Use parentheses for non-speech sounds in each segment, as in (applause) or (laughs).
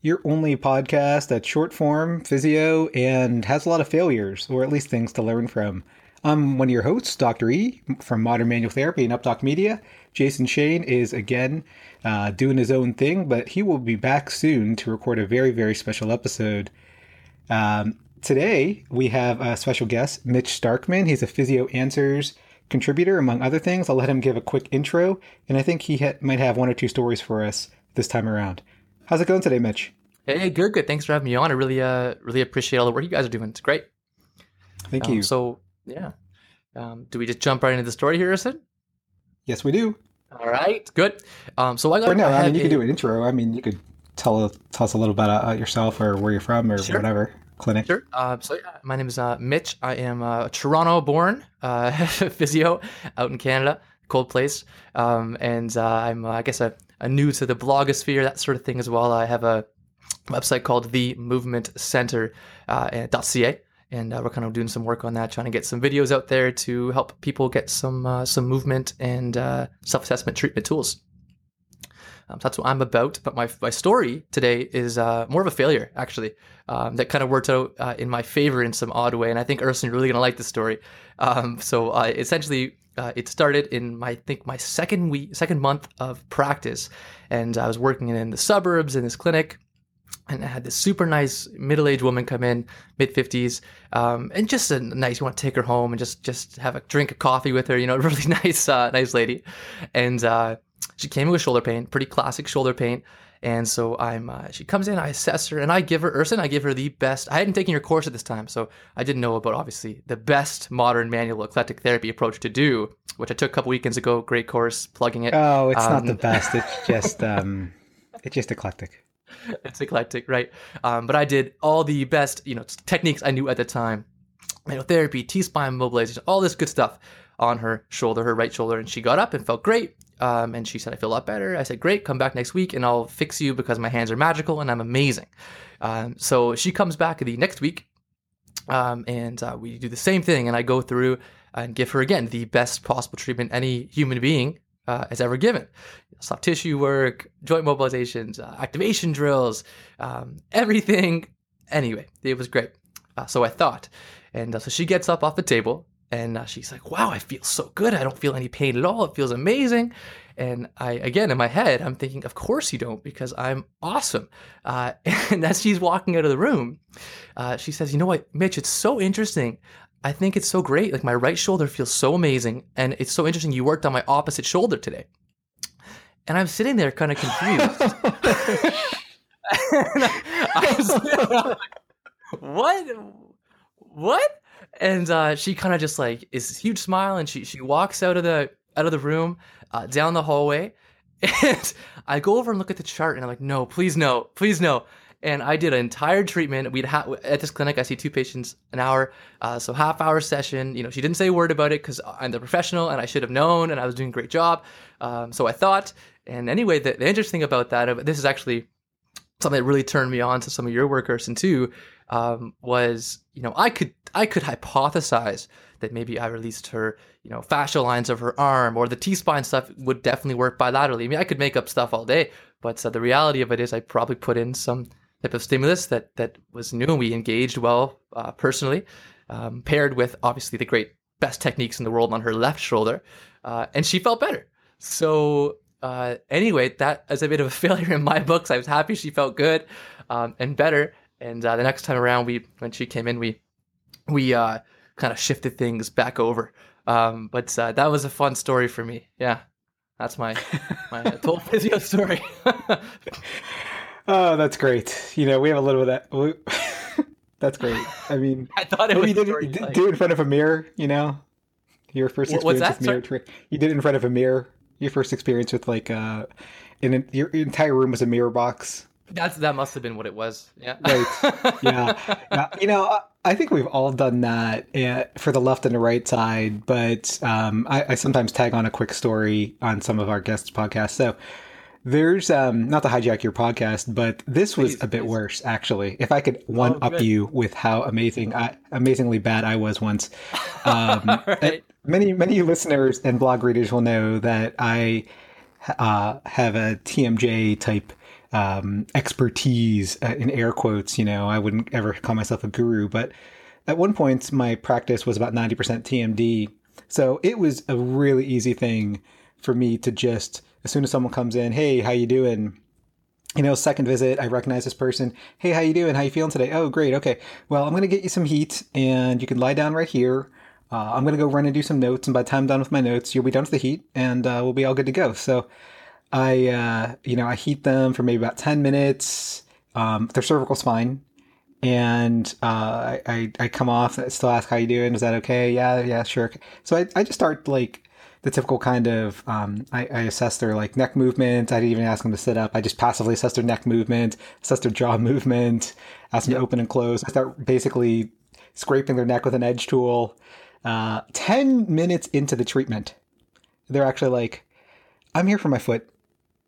your only podcast that's short form, physio, and has a lot of failures, or at least things to learn from. I'm one of your hosts, Dr. E from Modern Manual Therapy and Updoc Media. Jason Shane is again uh, doing his own thing, but he will be back soon to record a very, very special episode. Um, today, we have a special guest, Mitch Starkman. He's a Physio Answers contributor, among other things. I'll let him give a quick intro, and I think he ha- might have one or two stories for us this time around. How's it going today, Mitch? Hey, good, good. Thanks for having me on. I really, uh, really appreciate all the work you guys are doing. It's great. Thank um, you. So, yeah. Um, do we just jump right into the story here, Sid? Yes, we do. All right, good. Um, so I got. Or no, I, I mean you a, could do an intro. I mean you could tell tell us a little about uh, yourself or where you're from or Sure. whatever clinic. Sure. Uh, so yeah, my name is uh, Mitch. I am uh, Toronto-born uh, (laughs) physio out in Canada, cold place, um, and uh, I'm uh, I guess a, a new to the blogosphere, that sort of thing as well. I have a website called the Movement Centre uh, .ca, and uh, we're kind of doing some work on that, trying to get some videos out there to help people get some uh, some movement and uh, self-assessment treatment tools. Um, that's what I'm about. But my, my story today is uh, more of a failure, actually, um, that kind of worked out uh, in my favor in some odd way. And I think you're really going to like this story. Um, so uh, essentially, it started in my I think my second week, second month of practice, and I was working in the suburbs in this clinic. And I had this super nice middle-aged woman come in, mid fifties, um, and just a nice. You want to take her home and just just have a drink of coffee with her. You know, (laughs) really nice, uh, nice lady. And uh, she came in with shoulder pain, pretty classic shoulder pain. And so I'm, uh, she comes in, I assess her, and I give her, Erson, I give her the best. I hadn't taken your course at this time, so I didn't know about obviously the best modern manual eclectic therapy approach to do, which I took a couple weekends ago. Great course, plugging it. Oh, it's not Um, the best. It's (laughs) just um, it's just eclectic. (laughs) it's eclectic, right? Um, but I did all the best, you know, techniques I knew at the time. Therapy, T-spine mobilization, all this good stuff on her shoulder, her right shoulder, and she got up and felt great. Um, and she said, "I feel a lot better." I said, "Great, come back next week, and I'll fix you because my hands are magical and I'm amazing." Um, so she comes back the next week, um, and uh, we do the same thing, and I go through and give her again the best possible treatment any human being uh, ever given. Soft tissue work, joint mobilizations, uh, activation drills, um, everything. Anyway, it was great. Uh, so I thought. And uh, so she gets up off the table and uh, she's like, wow, I feel so good. I don't feel any pain at all. It feels amazing. And I, again, in my head, I'm thinking, of course you don't, because I'm awesome. Uh, (laughs) and as she's walking out of the room, she says, you know what, Mitch, it's so interesting. I think it's so great. Like my right shoulder feels so amazing. And it's so interesting. You worked on my opposite shoulder today. And I'm sitting there kind of confused. (laughs) (laughs) I- I like, what? What? And uh, she kind of just like is this huge smile, and she she walks out of the out of the room, uh, down the hallway, (laughs) and I go over and look at the chart, and I'm like, no, please no, please no. And I did an entire treatment. We'd ha- at this clinic. I see two patients an hour, uh, so half hour session. You know, she didn't say a word about it because I'm the professional, and I should have known, and I was doing a great job. Um, so I thought. And anyway, the, the interesting about that, this is actually something that really turned me on to some of your work, Erson, too, um, was you know I could I could hypothesize that maybe I released her you know fascial lines of her arm or the T spine stuff would definitely work bilaterally. I mean I could make up stuff all day, but uh, the reality of it is I probably put in some type of stimulus that that was new and we engaged well uh, personally, um, paired with obviously the great best techniques in the world on her left shoulder, uh, and she felt better. So uh, anyway, as a bit of a (laughs) failure in my books. I was happy she felt good um, and better. And uh, the next time around, we when she came in, we we uh, kind of shifted things back over. Um, but uh, that was a fun story for me. Yeah, that's my my (laughs) total physio story. (laughs) Oh, that's great. You know, we have a little bit of that. (laughs) that's great. I mean, (laughs) I thought it was you did, did do it in front of a mirror, you know? Your first experience that? with mirror trick. You did it in front of a mirror. Your first experience with like uh in your entire room was a mirror box That's that must have been what it was. Yeah. Right. Yeah. (laughs) yeah. You know, I, I think we've all done that uh, for the left and the right side, but um, I, I sometimes tag on a quick story on some of our guests' podcasts. So there's um, not to hijack your podcast, but this was Please, a bit please. worse actually. If I could one Oh, up good. you with how amazing, I, amazingly bad I was once. Um, (laughs) right. many many listeners and blog readers will know that I uh, have a TMJ type um, expertise uh, in air quotes. You know, I wouldn't ever call myself a guru, but at one point my practice was about ninety percent TMD, so it was a really easy thing for me to just as soon as someone comes in, hey, how you doing? you know, second visit, I recognize this person. Hey, how you doing? How you feeling today? Oh, great. Okay. Well, I'm to get you some heat and you can lie down right here. Uh, I'm to go run and do some notes. And by the time I'm done with my notes, you'll be done with the heat and uh, we'll be all good to go. So I, uh, you know, I heat them for maybe about 10 minutes. Um, their cervical spine. And uh, I, I, I come off, still ask how you doing. Is that okay? Yeah, yeah, sure. So I, I just start like the typical kind of um, I, I assess their like neck movement. I didn't even ask them to sit up. I just passively assess their neck movement, assess their jaw (laughs) movement, ask them to open and close. I start basically scraping their neck with an edge tool. Uh, Ten minutes into the treatment, they're actually like, "I'm here for my foot."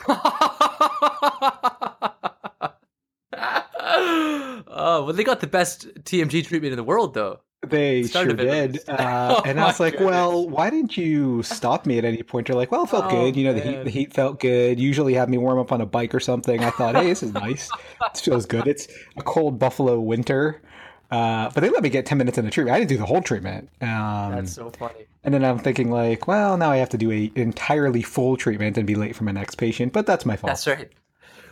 (laughs) oh, well, they got the best TMJ treatment in the world, though. They sure Started at did. Uh, (laughs) Oh and I was like, goodness. well, why didn't you stop me at any point? You're like, well, it felt Oh, good. You know, the heat, the heat felt good. Usually have me warm up on a bike or something. I thought, hey, this is nice. This feels good. It's a cold Buffalo winter. Uh, but they let me get 10 minutes in the treatment. I didn't do the whole treatment. Um, That's so funny. and then I'm thinking like, well, now I have to do a entirely full treatment and be late for my next patient, but that's my fault. That's right.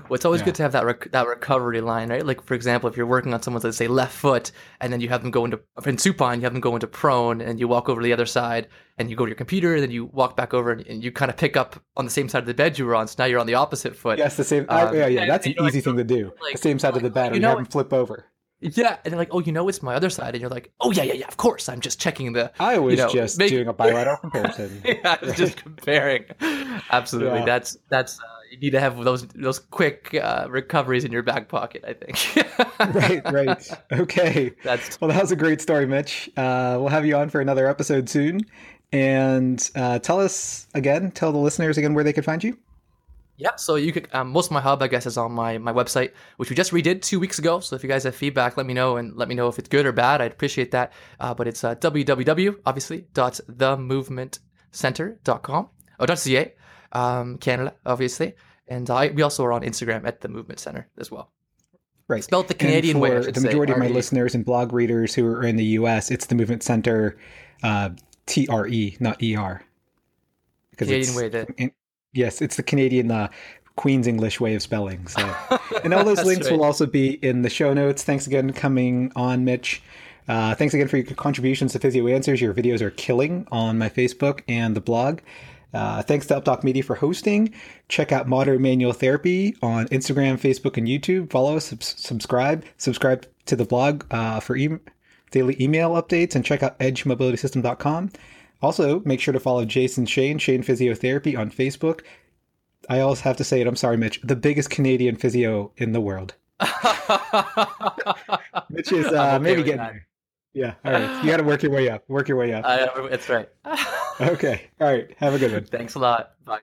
Well, it's always Yeah. good to have that rec- that recovery line, right? Like, for example, if you're working on someone's, let's say, left foot, and then you have them go into in supine, you have them go into prone, and you walk over to the other side, and you go to your computer, and then you walk back over, and, and you kind of pick up on the same side of the bed you were on. So now you're on the opposite foot. Yes, the same. Um, yeah, yeah, yeah, that's an you're like- easy thing to do. like- the same side of the bed, you or you know have them flip over. Yeah, and they're like, "Oh, you know, it's my other side," and you're like, "Oh yeah, yeah, yeah. Of course, I'm just checking the." I was know, just make- doing a (laughs) bilateral comparison. (laughs) yeah, I was just comparing. Absolutely, Yeah. that's that's uh, you need to have those those quick uh, recoveries in your back pocket. I think. (laughs) right, right. Okay. That's Well, that was a great story, Mitch. Uh, we'll have you on for another episode soon. And uh, tell us again, tell the listeners again where they could find you. Yeah, so you could um, most of my hub, I guess, is on my my website, which we just redid two weeks ago. So if you guys have feedback, let me know and let me know if it's good or bad. I'd appreciate that. Uh, but it's uh, www obviously dot themovementcentre.com or dot ca, um, Canada obviously, and I, we also are on Instagram at the Movement Centre as well. Right. Spelled the Canadian way. I for should the say, majority of my RE. listeners and blog readers who are in the U.S., it's the Movement Centre, uh, T R E, not E R. Canadian way. In- yes, it's the Canadian uh, Queen's English way of spelling. So, (laughs) and all those links right. will also be in the show notes. Thanks again for coming on, Mitch. Uh, thanks again for your contributions to Physio Answers. Your videos are killing on my Facebook and the blog. Uh, thanks to UpDoc Media for hosting. Check out Modern Manual Therapy on Instagram, Facebook, and YouTube. Follow us, subs- subscribe, subscribe to the blog uh, for e- daily email updates, and check out edgemobilitysystem.com. Also, make sure to follow Jason Shane, Shane Physiotherapy on Facebook. I always have to say it. I'm sorry, Mitch. The biggest Canadian physio in the world. (laughs) Mitch is uh, okay maybe getting that. there. Yeah. All right. You got to work your way up. Work your way up. I, that's right. Okay. All right. Have a good one. Thanks a lot. Bye.